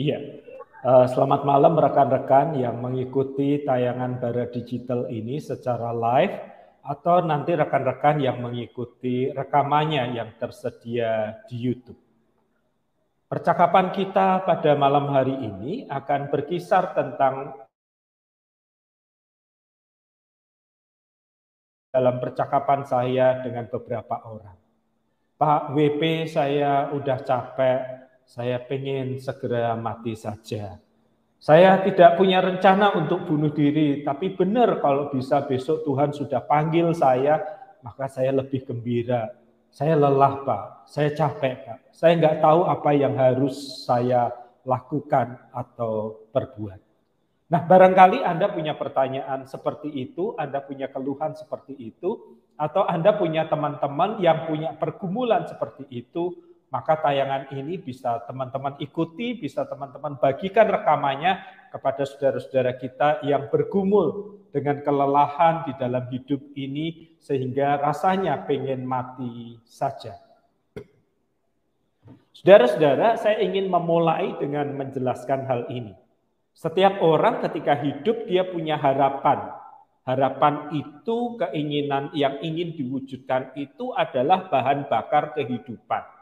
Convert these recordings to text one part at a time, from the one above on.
Iya, uh, selamat malam rekan-rekan yang mengikuti tayangan Bara Digital ini secara live atau nanti rekan-rekan yang mengikuti rekamannya yang tersedia di YouTube. Percakapan kita pada malam hari ini akan berkisar tentang dalam percakapan saya dengan beberapa orang. Pak WP saya udah capek, saya pengen segera mati saja. Saya tidak punya rencana untuk bunuh diri, tapi benar kalau bisa besok Tuhan sudah panggil saya, maka saya lebih gembira saya lelah Pak, saya capek Pak, saya nggak tahu apa yang harus saya lakukan atau perbuat. Nah barangkali Anda punya pertanyaan seperti itu, Anda punya keluhan seperti itu, atau Anda punya teman-teman yang punya pergumulan seperti itu, maka tayangan ini bisa teman-teman ikuti, bisa teman-teman bagikan rekamannya kepada saudara-saudara kita yang bergumul dengan kelelahan di dalam hidup ini sehingga rasanya pengen mati saja. Saudara-saudara, saya ingin memulai dengan menjelaskan hal ini. Setiap orang ketika hidup dia punya harapan. Harapan itu, keinginan yang ingin diwujudkan itu adalah bahan bakar kehidupan.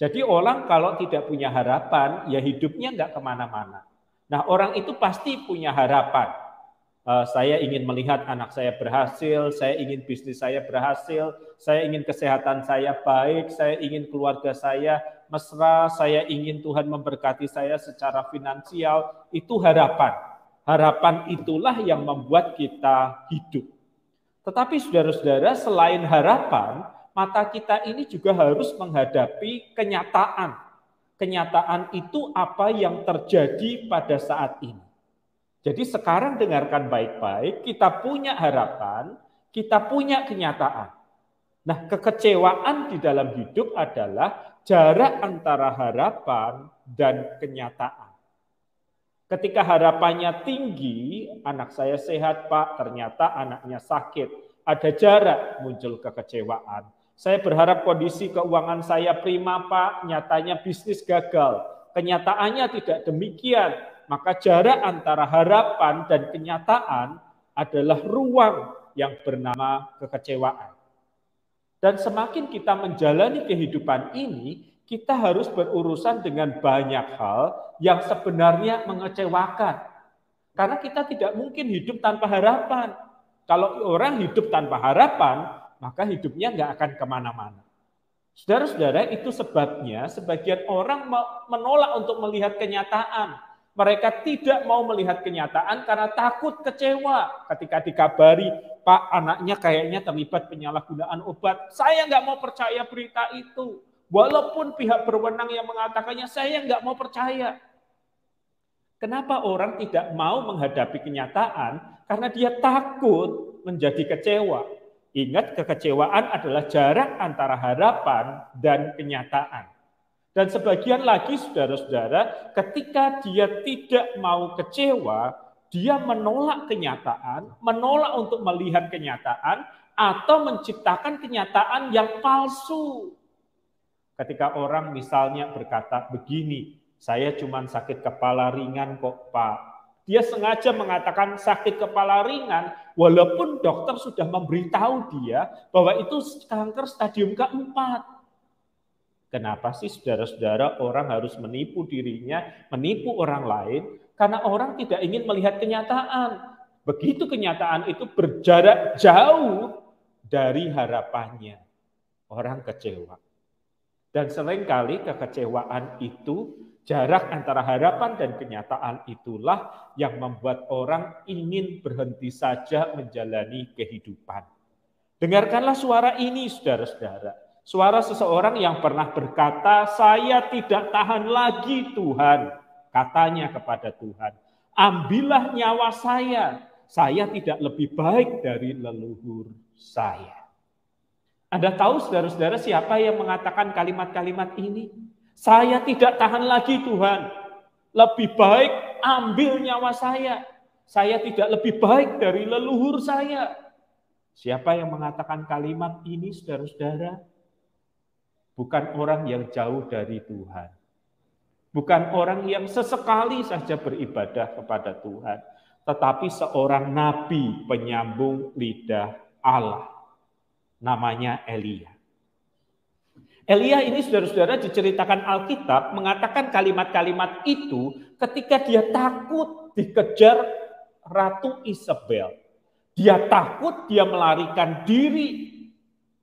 Jadi orang kalau tidak punya harapan, ya hidupnya nggak ke mana-mana. Nah orang itu pasti punya harapan. Uh, saya ingin melihat anak saya berhasil, saya ingin bisnis saya berhasil, saya ingin kesehatan saya baik, saya ingin keluarga saya mesra, saya ingin Tuhan memberkati saya secara finansial. Itu harapan. Harapan itulah yang membuat kita hidup. Tetapi saudara-saudara, selain harapan, mata kita ini juga harus menghadapi kenyataan kenyataan itu apa yang terjadi pada saat ini. Jadi sekarang dengarkan baik-baik, kita punya harapan, kita punya kenyataan. Nah, kekecewaan di dalam hidup adalah jarak antara harapan dan kenyataan. Ketika harapannya tinggi, anak saya sehat, Pak, ternyata anaknya sakit. Ada jarak muncul kekecewaan. Saya berharap kondisi keuangan saya prima, Pak. Nyatanya bisnis gagal. Kenyataannya tidak demikian. Maka jarak antara harapan dan kenyataan adalah ruang yang bernama kekecewaan. Dan semakin kita menjalani kehidupan ini, kita harus berurusan dengan banyak hal yang sebenarnya mengecewakan. Karena kita tidak mungkin hidup tanpa harapan. Kalau orang hidup tanpa harapan, maka hidupnya nggak akan ke mana-mana. Saudara-saudara, itu sebabnya sebagian orang menolak untuk melihat kenyataan. Mereka tidak mau melihat kenyataan karena takut kecewa ketika dikabari, Pak anaknya kayaknya terlibat penyalahgunaan obat. Saya nggak mau percaya berita itu. Walaupun pihak berwenang yang mengatakannya, saya nggak mau percaya. Kenapa orang tidak mau menghadapi kenyataan? Karena dia takut menjadi kecewa. Ingat kekecewaan adalah jarak antara harapan dan kenyataan. Dan sebagian lagi saudara-saudara, ketika dia tidak mau kecewa, dia menolak kenyataan, menolak untuk melihat kenyataan, atau menciptakan kenyataan yang palsu. Ketika orang misalnya berkata begini, saya cuma sakit kepala ringan kok Pak, dia sengaja mengatakan sakit kepala ringan, walaupun dokter sudah memberitahu dia bahwa itu kanker stadium keempat. Kenapa sih saudara-saudara orang harus menipu dirinya, menipu orang lain? Karena orang tidak ingin melihat kenyataan. Begitu kenyataan itu berjarak jauh dari harapannya. Orang kecewa. Dan sering kali kekecewaan itu Jarak antara harapan dan kenyataan itulah yang membuat orang ingin berhenti saja menjalani kehidupan. Dengarkanlah suara ini, saudara-saudara. Suara seseorang yang pernah berkata, "Saya tidak tahan lagi, Tuhan." Katanya kepada Tuhan, "Ambillah nyawa saya. Saya tidak lebih baik dari leluhur saya." Anda tahu, saudara-saudara, siapa yang mengatakan kalimat-kalimat ini? Saya tidak tahan lagi Tuhan. Lebih baik ambil nyawa saya. Saya tidak lebih baik dari leluhur saya. Siapa yang mengatakan kalimat ini saudara-saudara? Bukan orang yang jauh dari Tuhan. Bukan orang yang sesekali saja beribadah kepada Tuhan, tetapi seorang nabi penyambung lidah Allah. Namanya Elia. Elia ini saudara-saudara diceritakan Alkitab mengatakan kalimat-kalimat itu ketika dia takut dikejar Ratu Isabel. Dia takut, dia melarikan diri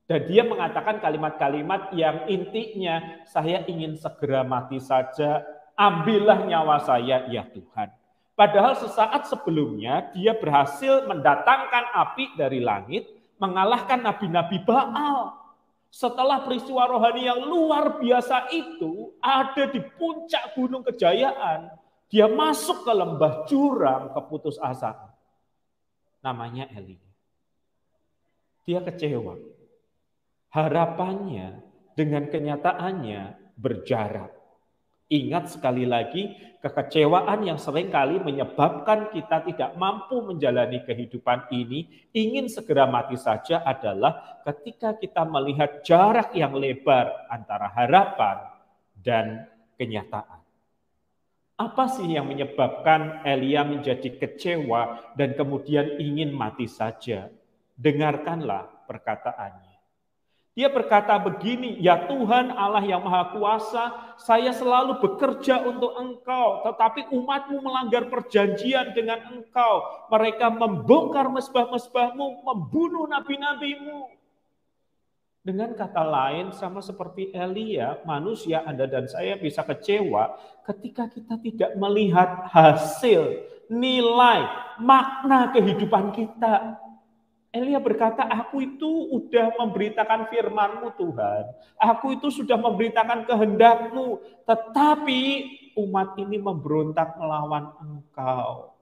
dan dia mengatakan kalimat-kalimat yang intinya, saya ingin segera mati saja, ambillah nyawa saya ya Tuhan. Padahal sesaat sebelumnya dia berhasil mendatangkan api dari langit, mengalahkan nabi-nabi Baal. Setelah peristiwa rohani yang luar biasa itu ada di puncak gunung kejayaan, dia masuk ke lembah jurang keputusasaan. Namanya Eli. Dia kecewa harapannya dengan kenyataannya berjarak. Ingat sekali lagi, kekecewaan yang sering kali menyebabkan kita tidak mampu menjalani kehidupan ini, ingin segera mati saja adalah ketika kita melihat jarak yang lebar antara harapan dan kenyataan. Apa sih yang menyebabkan Elia menjadi kecewa dan kemudian ingin mati saja? Dengarkanlah perkataannya. Dia berkata begini, ya Tuhan Allah yang Maha Kuasa, saya selalu bekerja untuk engkau, tetapi umatmu melanggar perjanjian dengan engkau. Mereka membongkar mesbah-mesbahmu, membunuh nabi-nabimu. Dengan kata lain, sama seperti Elia, manusia Anda dan saya bisa kecewa ketika kita tidak melihat hasil, nilai, makna kehidupan kita. Elia berkata, aku itu sudah memberitakan firmanmu Tuhan. Aku itu sudah memberitakan kehendakmu. Tetapi umat ini memberontak melawan engkau.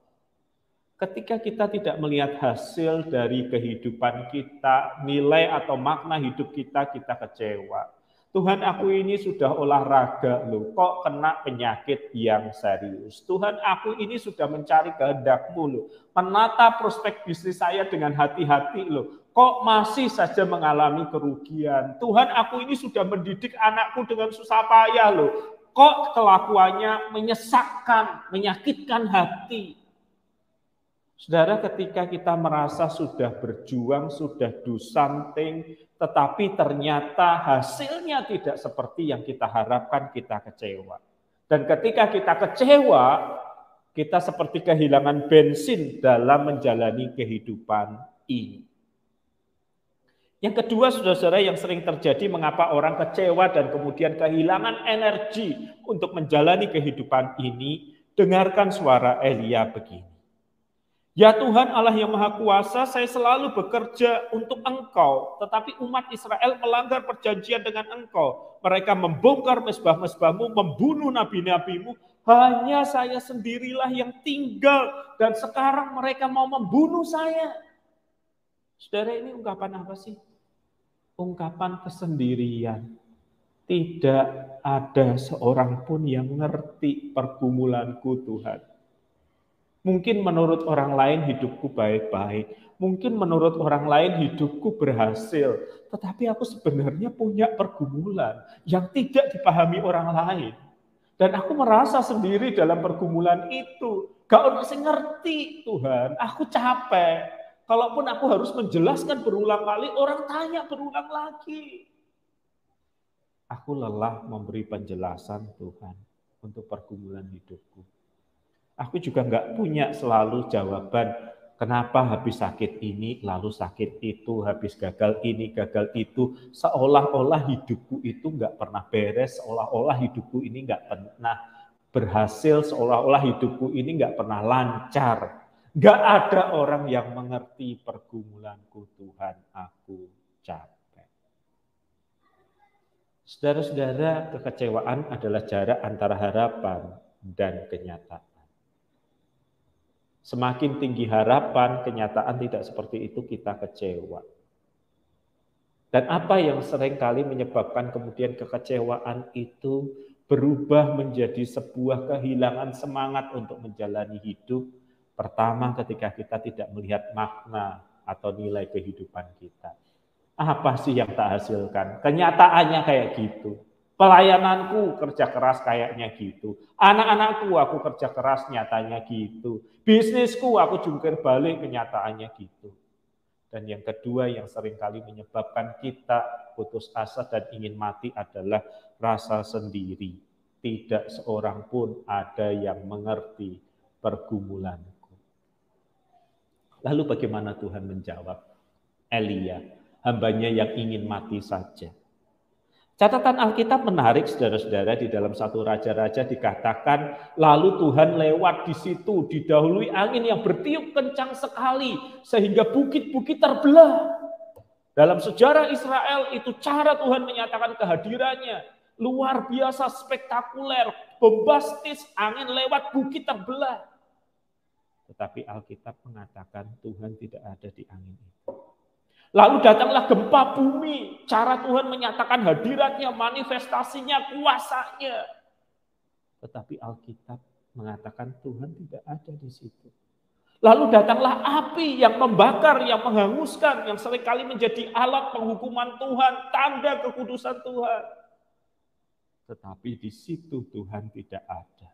Ketika kita tidak melihat hasil dari kehidupan kita, nilai atau makna hidup kita, kita kecewa. Tuhan aku ini sudah olahraga loh, kok kena penyakit yang serius. Tuhan aku ini sudah mencari kehendakmu loh, menata prospek bisnis saya dengan hati-hati loh, kok masih saja mengalami kerugian. Tuhan aku ini sudah mendidik anakku dengan susah payah loh, kok kelakuannya menyesakkan, menyakitkan hati. Saudara, ketika kita merasa sudah berjuang, sudah do something, tetapi ternyata hasilnya tidak seperti yang kita harapkan, kita kecewa. Dan ketika kita kecewa, kita seperti kehilangan bensin dalam menjalani kehidupan ini. Yang kedua, saudara-saudara, yang sering terjadi mengapa orang kecewa dan kemudian kehilangan energi untuk menjalani kehidupan ini, dengarkan suara Elia begini. Ya Tuhan Allah yang Maha Kuasa, saya selalu bekerja untuk Engkau, tetapi umat Israel melanggar perjanjian dengan Engkau. Mereka membongkar mesbah-mesbahmu, membunuh nabi-nabimu, hanya saya sendirilah yang tinggal dan sekarang mereka mau membunuh saya. Saudara ini ungkapan apa sih? Ungkapan kesendirian. Tidak ada seorang pun yang ngerti pergumulanku Tuhan Mungkin menurut orang lain hidupku baik-baik. Mungkin menurut orang lain hidupku berhasil. Tetapi aku sebenarnya punya pergumulan yang tidak dipahami orang lain. Dan aku merasa sendiri dalam pergumulan itu. Gak orang sih ngerti Tuhan. Aku capek. Kalaupun aku harus menjelaskan berulang kali, orang tanya berulang lagi. Aku lelah memberi penjelasan Tuhan untuk pergumulan hidupku. Aku juga nggak punya selalu jawaban kenapa habis sakit ini, lalu sakit itu, habis gagal ini, gagal itu. Seolah-olah hidupku itu nggak pernah beres, seolah-olah hidupku ini nggak pernah berhasil, seolah-olah hidupku ini nggak pernah lancar. Nggak ada orang yang mengerti pergumulanku Tuhan, aku capek. Saudara-saudara, kekecewaan adalah jarak antara harapan dan kenyataan. Semakin tinggi harapan, kenyataan tidak seperti itu, kita kecewa. Dan apa yang sering kali menyebabkan kemudian kekecewaan itu berubah menjadi sebuah kehilangan semangat untuk menjalani hidup. Pertama, ketika kita tidak melihat makna atau nilai kehidupan kita. Apa sih yang tak hasilkan? Kenyataannya kayak gitu. Pelayananku kerja keras kayaknya gitu. Anak-anakku aku kerja keras nyatanya gitu. Bisnisku aku jungkir balik kenyataannya gitu. Dan yang kedua yang sering kali menyebabkan kita putus asa dan ingin mati adalah rasa sendiri. Tidak seorang pun ada yang mengerti pergumulanku. Lalu bagaimana Tuhan menjawab? Elia, hambanya yang ingin mati saja. Catatan Alkitab menarik saudara-saudara di dalam satu raja-raja dikatakan lalu Tuhan lewat di situ didahului angin yang bertiup kencang sekali sehingga bukit-bukit terbelah. Dalam sejarah Israel itu cara Tuhan menyatakan kehadirannya luar biasa spektakuler, bombastis, angin lewat bukit terbelah. Tetapi Alkitab mengatakan Tuhan tidak ada di angin itu. Lalu datanglah gempa bumi. Cara Tuhan menyatakan hadiratnya, manifestasinya, kuasanya. Tetapi Alkitab mengatakan Tuhan tidak ada di situ. Lalu datanglah api yang membakar, yang menghanguskan, yang sering kali menjadi alat penghukuman Tuhan, tanda kekudusan Tuhan. Tetapi di situ Tuhan tidak ada.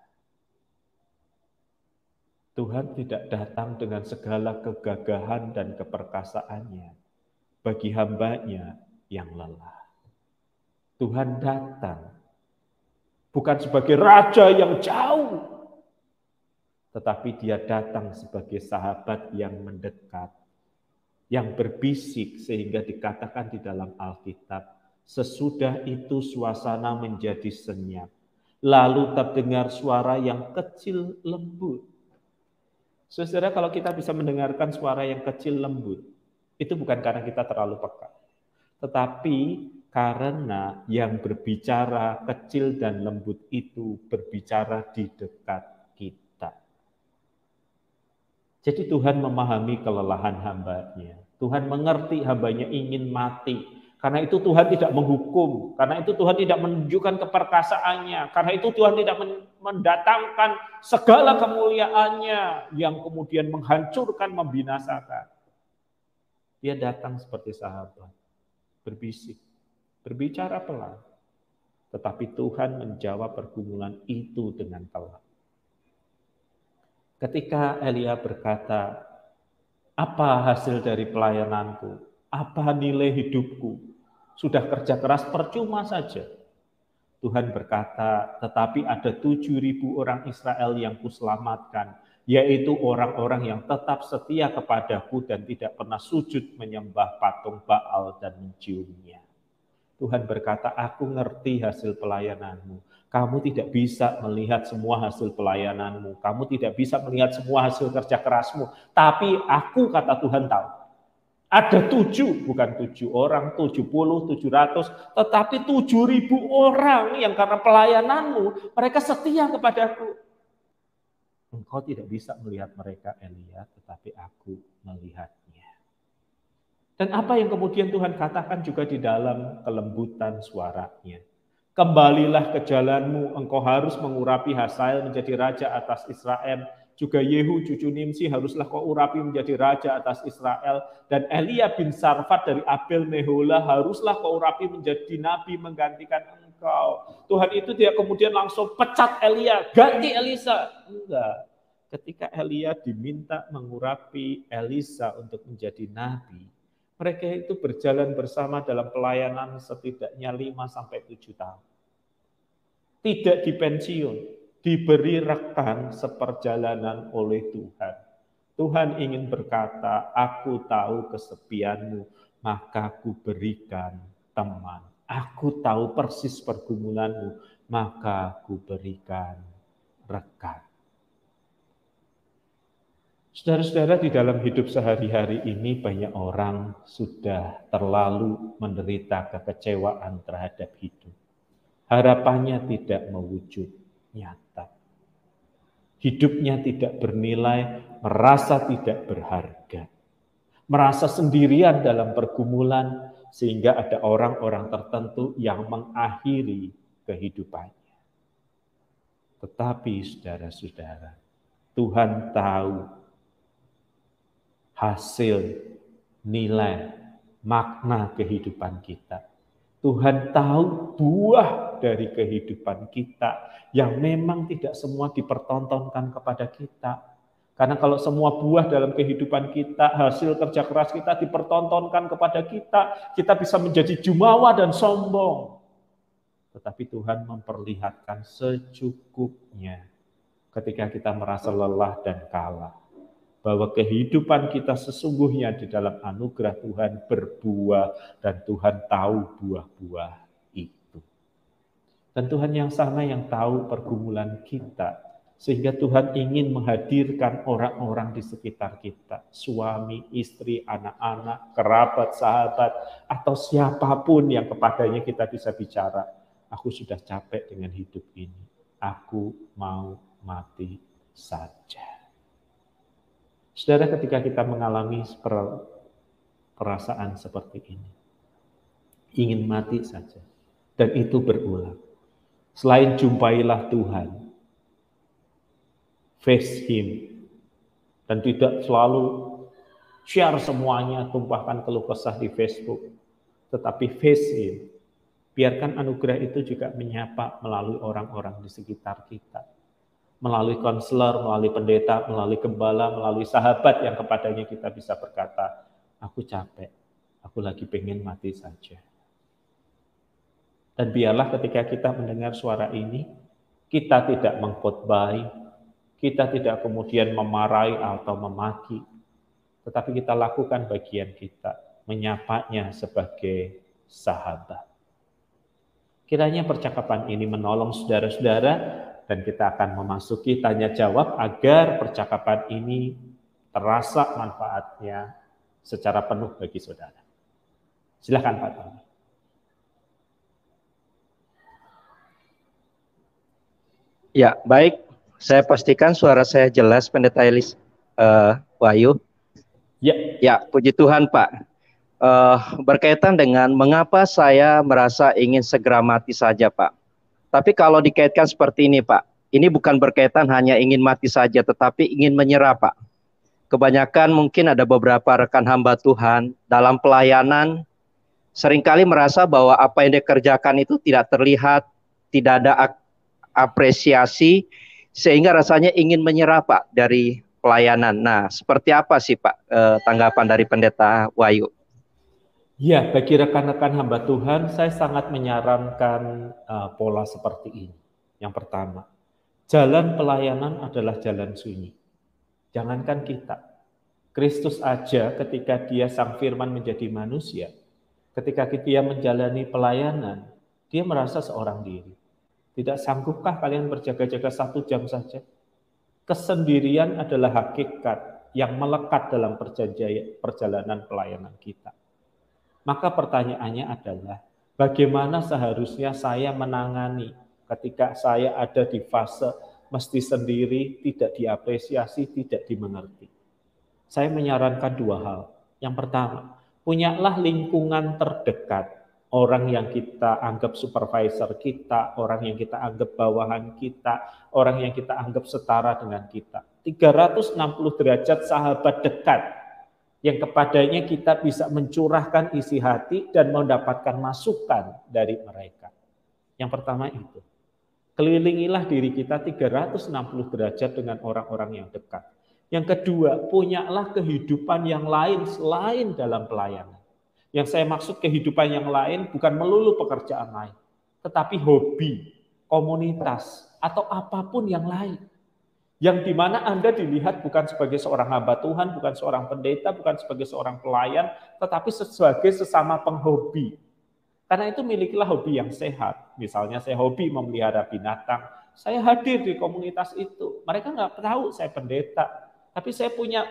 Tuhan tidak datang dengan segala kegagahan dan keperkasaannya bagi hambanya yang lelah. Tuhan datang bukan sebagai raja yang jauh, tetapi dia datang sebagai sahabat yang mendekat, yang berbisik sehingga dikatakan di dalam Alkitab, sesudah itu suasana menjadi senyap, lalu terdengar suara yang kecil lembut. Saudara, kalau kita bisa mendengarkan suara yang kecil lembut, itu bukan karena kita terlalu peka, tetapi karena yang berbicara kecil dan lembut itu berbicara di dekat kita. Jadi Tuhan memahami kelelahan hambanya. Tuhan mengerti hambanya ingin mati. Karena itu Tuhan tidak menghukum. Karena itu Tuhan tidak menunjukkan keperkasaannya. Karena itu Tuhan tidak mendatangkan segala kemuliaannya yang kemudian menghancurkan, membinasakan. Dia datang seperti sahabat, berbisik, berbicara pelan. Tetapi Tuhan menjawab pergumulan itu dengan pelan. Ketika Elia berkata, apa hasil dari pelayananku? Apa nilai hidupku? Sudah kerja keras percuma saja. Tuhan berkata, tetapi ada tujuh ribu orang Israel yang kuselamatkan yaitu orang-orang yang tetap setia kepadaku dan tidak pernah sujud menyembah patung Baal dan menciumnya. Tuhan berkata, aku ngerti hasil pelayananmu. Kamu tidak bisa melihat semua hasil pelayananmu. Kamu tidak bisa melihat semua hasil kerja kerasmu. Tapi aku, kata Tuhan, tahu. Ada tujuh, bukan tujuh orang, tujuh puluh, tujuh ratus, tetapi tujuh ribu orang yang karena pelayananmu, mereka setia kepadaku. Engkau tidak bisa melihat mereka, Elia, tetapi aku melihatnya. Dan apa yang kemudian Tuhan katakan juga di dalam kelembutan suaranya. Kembalilah ke jalanmu, engkau harus mengurapi Hasael menjadi raja atas Israel. Juga Yehu cucu Nimsi haruslah kau urapi menjadi raja atas Israel. Dan Elia bin Sarfat dari Abel Mehola haruslah kau urapi menjadi nabi menggantikan engkau. Tuhan itu dia kemudian langsung pecat Elia, ganti Elisa. Enggak. Ketika Elia diminta mengurapi Elisa untuk menjadi nabi, mereka itu berjalan bersama dalam pelayanan setidaknya 5 sampai 7 tahun. Tidak dipensiun, diberi rekan seperjalanan oleh Tuhan. Tuhan ingin berkata, aku tahu kesepianmu, maka aku berikan teman. Aku tahu persis pergumulanmu, maka aku berikan rekan. Saudara-saudara, di dalam hidup sehari-hari ini banyak orang sudah terlalu menderita kekecewaan terhadap hidup. Harapannya tidak mewujud nyata. Hidupnya tidak bernilai, merasa tidak berharga. Merasa sendirian dalam pergumulan, sehingga ada orang-orang tertentu yang mengakhiri kehidupannya. Tetapi saudara-saudara, Tuhan tahu hasil nilai makna kehidupan kita. Tuhan tahu buah dari kehidupan kita yang memang tidak semua dipertontonkan kepada kita. Karena kalau semua buah dalam kehidupan kita, hasil kerja keras kita dipertontonkan kepada kita, kita bisa menjadi jumawa dan sombong. Tetapi Tuhan memperlihatkan secukupnya ketika kita merasa lelah dan kalah bahwa kehidupan kita sesungguhnya di dalam anugerah Tuhan berbuah dan Tuhan tahu buah-buah itu. Dan Tuhan yang sama yang tahu pergumulan kita sehingga Tuhan ingin menghadirkan orang-orang di sekitar kita, suami, istri, anak-anak, kerabat, sahabat, atau siapa pun yang kepadanya kita bisa bicara. Aku sudah capek dengan hidup ini. Aku mau mati saja. Saudara, ketika kita mengalami perasaan seperti ini, ingin mati saja, dan itu berulang. Selain jumpailah Tuhan, face Him, dan tidak selalu share semuanya, tumpahkan keluh kesah di Facebook, tetapi face Him. Biarkan anugerah itu juga menyapa melalui orang-orang di sekitar kita melalui konselor, melalui pendeta, melalui gembala, melalui sahabat yang kepadanya kita bisa berkata, aku capek, aku lagi pengen mati saja. Dan biarlah ketika kita mendengar suara ini, kita tidak mengkhotbahi, kita tidak kemudian memarahi atau memaki, tetapi kita lakukan bagian kita, menyapanya sebagai sahabat. Kiranya percakapan ini menolong saudara-saudara dan kita akan memasuki tanya jawab agar percakapan ini terasa manfaatnya secara penuh bagi saudara. Silakan Pak Tony. Ya, baik. Saya pastikan suara saya jelas, Pendeta Elis uh, Wahyu. Ya. Ya, puji Tuhan Pak. Uh, berkaitan dengan mengapa saya merasa ingin segera mati saja Pak. Tapi kalau dikaitkan seperti ini, Pak, ini bukan berkaitan hanya ingin mati saja, tetapi ingin menyerah, Pak. Kebanyakan mungkin ada beberapa rekan hamba Tuhan dalam pelayanan sering kali merasa bahwa apa yang dikerjakan itu tidak terlihat, tidak ada apresiasi, sehingga rasanya ingin menyerah, Pak, dari pelayanan. Nah, seperti apa sih, Pak, eh, tanggapan dari Pendeta Wahyu? Ya, bagi rekan-rekan hamba Tuhan, saya sangat menyarankan uh, pola seperti ini. Yang pertama, jalan pelayanan adalah jalan sunyi. Jangankan kita, Kristus aja ketika dia sang firman menjadi manusia, ketika dia menjalani pelayanan, dia merasa seorang diri. Tidak sanggupkah kalian berjaga-jaga satu jam saja? Kesendirian adalah hakikat yang melekat dalam perjalanan pelayanan kita. Maka pertanyaannya adalah, bagaimana seharusnya saya menangani ketika saya ada di fase mesti sendiri, tidak diapresiasi, tidak dimengerti. Saya menyarankan dua hal. Yang pertama, punyalah lingkungan terdekat, orang yang kita anggap supervisor kita, orang yang kita anggap bawahan kita, orang yang kita anggap setara dengan kita. 360 derajat sahabat dekat yang kepadanya kita bisa mencurahkan isi hati dan mendapatkan masukan dari mereka. Yang pertama itu, kelilingilah diri kita 360 derajat dengan orang-orang yang dekat. Yang kedua, punyalah kehidupan yang lain selain dalam pelayanan. Yang saya maksud kehidupan yang lain bukan melulu pekerjaan lain, tetapi hobi, komunitas, atau apa pun yang lain yang di mana Anda dilihat bukan sebagai seorang hamba Tuhan, bukan seorang pendeta, bukan sebagai seorang pelayan, tetapi sebagai sesama penghobi. Karena itu milikilah hobi yang sehat. Misalnya saya hobi memelihara binatang, saya hadir di komunitas itu. Mereka nggak tahu saya pendeta, tapi saya punya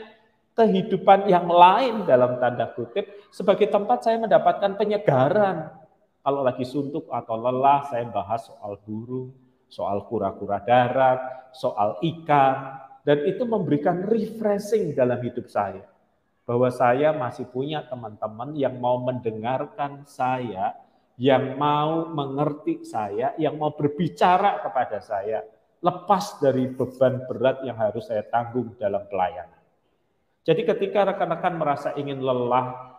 kehidupan yang lain dalam tanda kutip sebagai tempat saya mendapatkan penyegaran. Kalau lagi suntuk atau lelah, saya bahas soal burung, soal kura-kura darat, soal ikan, dan itu memberikan refreshing dalam hidup saya. Bahwa saya masih punya teman-teman yang mau mendengarkan saya, yang mau mengerti saya, yang mau berbicara kepada saya, lepas dari beban berat yang harus saya tanggung dalam pelayanan. Jadi ketika rekan-rekan merasa ingin lelah,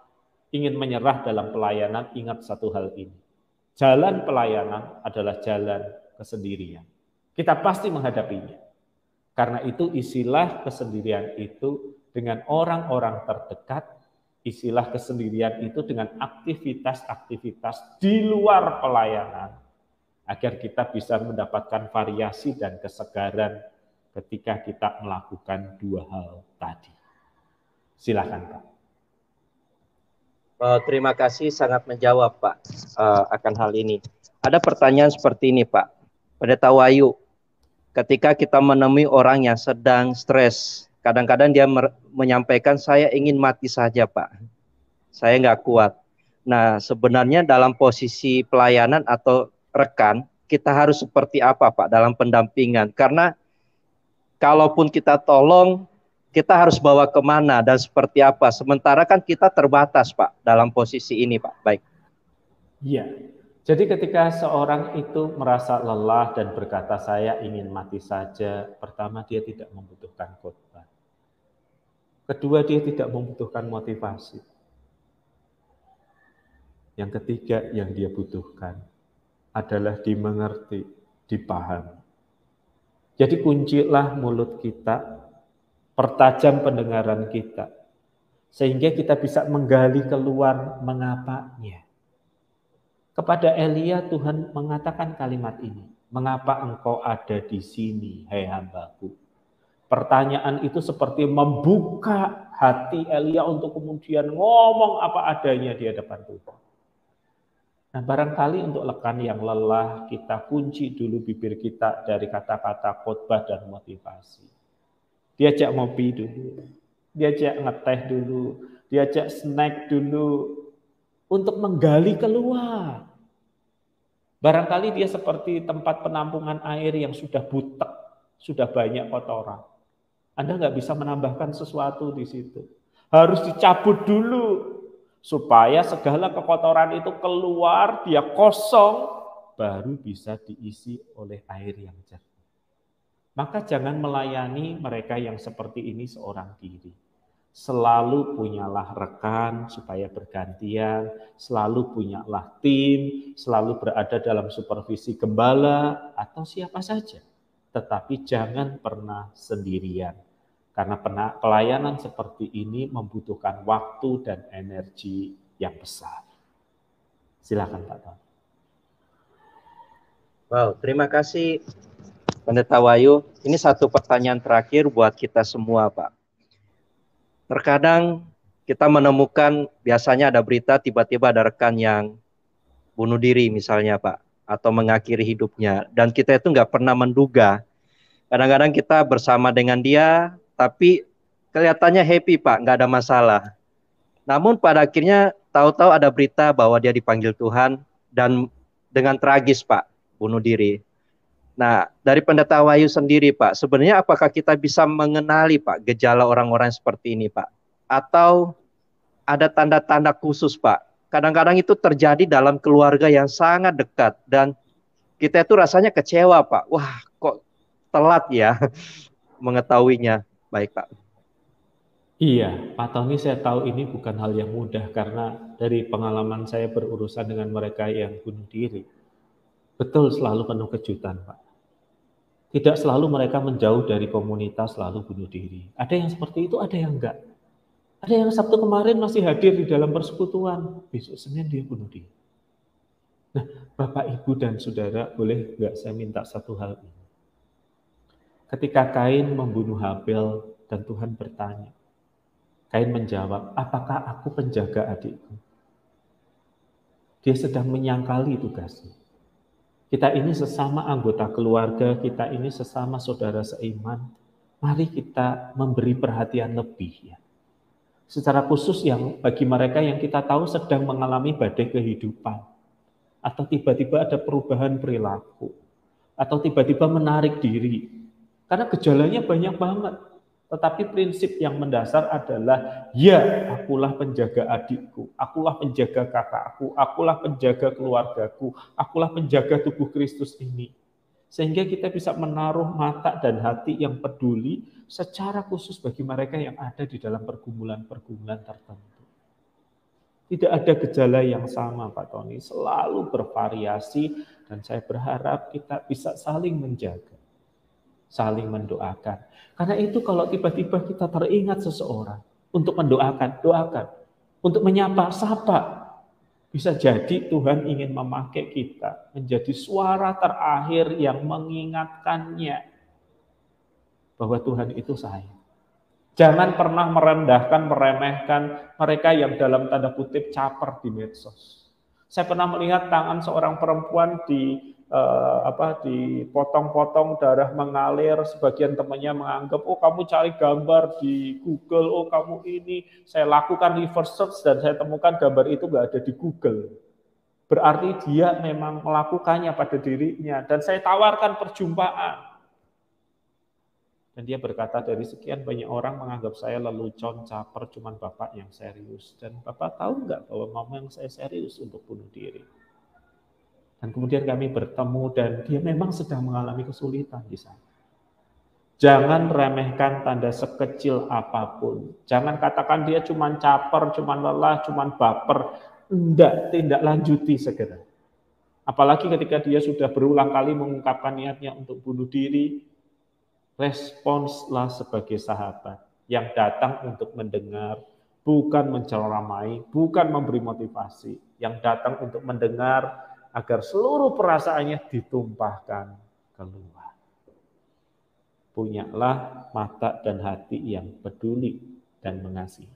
ingin menyerah dalam pelayanan, ingat satu hal ini Jalan pelayanan adalah jalan kesendirian. Kita pasti menghadapinya. Karena itu istilah kesendirian itu dengan orang-orang terdekat, istilah kesendirian itu dengan aktivitas-aktivitas di luar pelayanan agar kita bisa mendapatkan variasi dan kesegaran ketika kita melakukan dua hal tadi. Silakan Pak. Uh, terima kasih sangat menjawab Pak uh, akan hal ini. Ada pertanyaan seperti ini Pak. Pendeta Wayu, ketika kita menemui orang yang sedang stres, kadang-kadang dia menyampaikan saya ingin mati saja Pak. Saya nggak kuat. Nah sebenarnya dalam posisi pelayanan atau rekan, kita harus seperti apa Pak dalam pendampingan? Karena kalaupun kita tolong, kita harus bawa ke mana dan seperti apa. Sementara kan kita terbatas, Pak, dalam posisi ini, Pak. Baik. Iya. Jadi ketika seorang itu merasa lelah dan berkata saya ingin mati saja, pertama dia tidak membutuhkan khotbah. Kedua dia tidak membutuhkan motivasi. Yang ketiga yang dia butuhkan adalah dimengerti, dipahami. Jadi kuncilah mulut kita pertajam pendengaran kita, sehingga kita bisa menggali keluar mengapanya. Kepada Elia Tuhan mengatakan kalimat ini, mengapa engkau ada di sini, hai hambaku? Pertanyaan itu seperti membuka hati Elia untuk kemudian ngomong apa adanya di hadapan Tuhan. Nah barangkali untuk lekan yang lelah, kita kunci dulu bibir kita dari kata-kata khotbah dan motivasi diajak ngopi dulu, diajak ngeteh dulu, diajak snack dulu untuk menggali keluar. Barangkali dia seperti tempat penampungan air yang sudah butek, sudah banyak kotoran. Anda nggak bisa menambahkan sesuatu di situ. Harus dicabut dulu supaya segala kekotoran itu keluar, dia kosong, baru bisa diisi oleh air yang jernih. Maka jangan melayani mereka yang seperti ini seorang diri. Selalu punyalah rekan supaya bergantian, selalu punyalah tim, selalu berada dalam supervisi gembala atau siapa saja. Tetapi jangan pernah sendirian. Karena pelayanan seperti ini membutuhkan waktu dan energi yang besar. Silakan Pak Tom. Wow, terima kasih Pendeta Wayu, ini satu pertanyaan terakhir buat kita semua, Pak. Terkadang kita menemukan biasanya ada berita tiba-tiba ada rekan yang bunuh diri misalnya, Pak, atau mengakhiri hidupnya, dan kita itu nggak pernah menduga. Kadang-kadang kita bersama dengan dia, tapi kelihatannya happy, Pak, nggak ada masalah. Namun pada akhirnya tahu-tahu ada berita bahwa dia dipanggil Tuhan dan dengan tragis, Pak, bunuh diri. Nah, dari pendeta Wahyu sendiri, Pak, sebenarnya apakah kita bisa mengenali, Pak, gejala orang-orang seperti ini, Pak? Atau ada tanda-tanda khusus, Pak? Kadang-kadang itu terjadi dalam keluarga yang sangat dekat dan kita itu rasanya kecewa, Pak. Wah, kok telat ya mengetahuinya. Baik, Pak. Iya, Pak Tony saya tahu ini bukan hal yang mudah karena dari pengalaman saya berurusan dengan mereka yang bunuh diri. Betul selalu penuh kejutan, Pak. Tidak selalu mereka menjauh dari komunitas lalu bunuh diri. Ada yang seperti itu, ada yang enggak. Ada yang Sabtu kemarin masih hadir di dalam persekutuan, besok Senin dia bunuh diri. Nah, Bapak, Ibu, dan Saudara, boleh enggak saya minta satu hal ini? Ketika Kain membunuh Habel dan Tuhan bertanya, Kain menjawab, apakah aku penjaga adikku? Dia sedang menyangkali tugasnya. Kita ini sesama anggota keluarga, kita ini sesama saudara seiman. Mari kita memberi perhatian lebih ya. Secara khusus yang bagi mereka yang kita tahu sedang mengalami badai kehidupan. Atau tiba-tiba ada perubahan perilaku. Atau tiba-tiba menarik diri. Karena gejalanya banyak banget. Tetapi prinsip yang mendasar adalah, ya akulah penjaga adikku, akulah penjaga kakakku, akulah penjaga keluargaku, akulah penjaga tubuh Kristus ini. Sehingga kita bisa menaruh mata dan hati yang peduli secara khusus bagi mereka yang ada di dalam pergumulan-pergumulan tertentu. Tidak ada gejala yang sama Pak Tony, selalu bervariasi dan saya berharap kita bisa saling menjaga, saling mendoakan. Karena itu kalau tiba-tiba kita teringat seseorang untuk mendoakan, doakan. Untuk menyapa, sapa. Bisa jadi Tuhan ingin memakai kita menjadi suara terakhir yang mengingatkannya bahwa Tuhan itu sayang. Jangan pernah merendahkan, meremehkan mereka yang dalam tanda kutip caper di medsos. Saya pernah melihat tangan seorang perempuan di eh, apa dipotong-potong darah mengalir. Sebagian temannya menganggap, oh kamu cari gambar di Google, oh kamu ini. Saya lakukan reverse search dan saya temukan gambar itu nggak ada di Google. Berarti dia memang melakukannya pada dirinya. Dan saya tawarkan perjumpaan. Dan dia berkata dari sekian banyak orang menganggap saya lelucon, caper, cuman bapak yang serius. Dan bapak tahu nggak bahwa mama yang saya serius untuk bunuh diri. Dan kemudian kami bertemu dan dia memang sedang mengalami kesulitan di sana. Jangan remehkan tanda sekecil apa pun. Jangan katakan dia cuma caper, cuma lelah, cuma baper. Enggak, tindak lanjuti segera. Apalagi ketika dia sudah berulang kali mengungkapkan niatnya untuk bunuh diri, responslah sebagai sahabat yang datang untuk mendengar, bukan menceramai, bukan memberi motivasi, yang datang untuk mendengar agar seluruh perasaannya ditumpahkan keluar. Punyalah mata dan hati yang peduli dan mengasihi.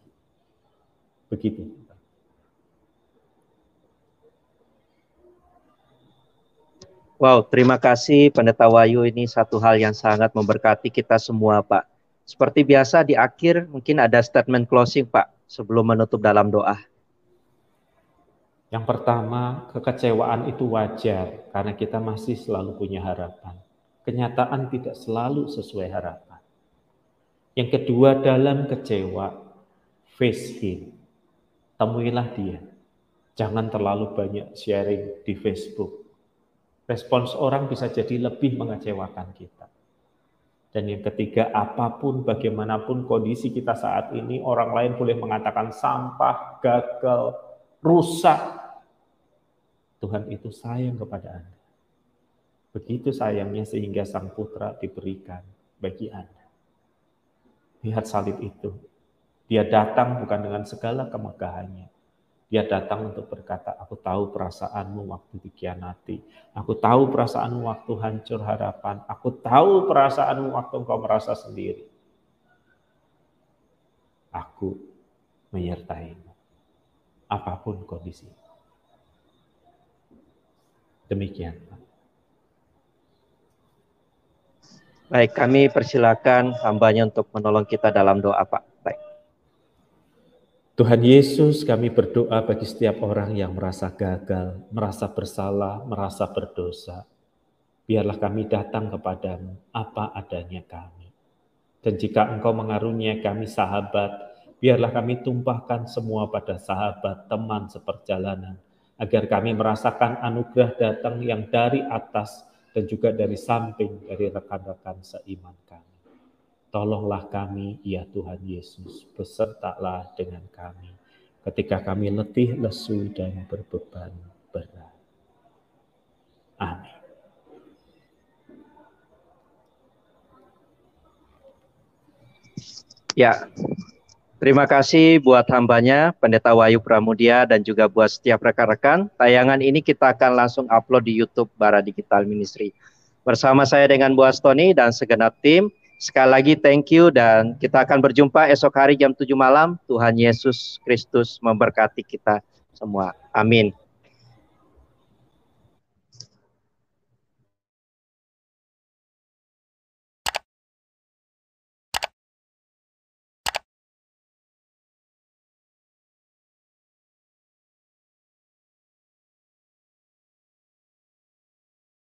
Begitu. Wow, terima kasih Pendeta Wayu ini satu hal yang sangat memberkati kita semua Pak. Seperti biasa di akhir mungkin ada statement closing Pak sebelum menutup dalam doa. Yang pertama, kekecewaan itu wajar karena kita masih selalu punya harapan. Kenyataan tidak selalu sesuai harapan. Yang kedua, dalam kecewa, face him. Temuilah dia. Jangan terlalu banyak sharing di Facebook respons orang bisa jadi lebih mengecewakan kita. Dan yang ketiga, apa pun bagaimanapun kondisi kita saat ini, orang lain boleh mengatakan sampah, gagal, rusak. Tuhan itu sayang kepada Anda. Begitu sayangnya sehingga sang putra diberikan bagi Anda. Lihat salib itu. Dia datang bukan dengan segala kemegahannya, dia datang untuk berkata, aku tahu perasaanmu waktu dikhianati. Aku tahu perasaanmu waktu hancur harapan. Aku tahu perasaanmu waktu engkau merasa sendiri. Aku menyertaimu. Apa pun kondisi. Demikian. Baik, kami persilakan hambanya untuk menolong kita dalam doa, Pak. Tuhan Yesus, kami berdoa bagi setiap orang yang merasa gagal, merasa bersalah, merasa berdosa. Biarlah kami datang kepadamu apa adanya kami. Dan jika engkau mengarunia kami sahabat, biarlah kami tumpahkan semua pada sahabat, teman seperjalanan, agar kami merasakan anugerah datang yang dari atas dan juga dari samping dari rekan-rekan seiman kami. Tolonglah kami, ya Tuhan Yesus, besertalah dengan kami ketika kami letih, lesu, dan berbeban berat. Amin. Ya, terima kasih buat hambanya, Pendeta Wayu Pramudia, dan juga buat setiap rekan-rekan. Tayangan ini kita akan langsung upload di YouTube Bara Digital Ministry. Bersama saya dengan Bu Astoni dan segenap tim, Sekali lagi thank you dan kita akan berjumpa esok hari jam 7 malam. Tuhan Yesus Kristus memberkati kita semua. Amin.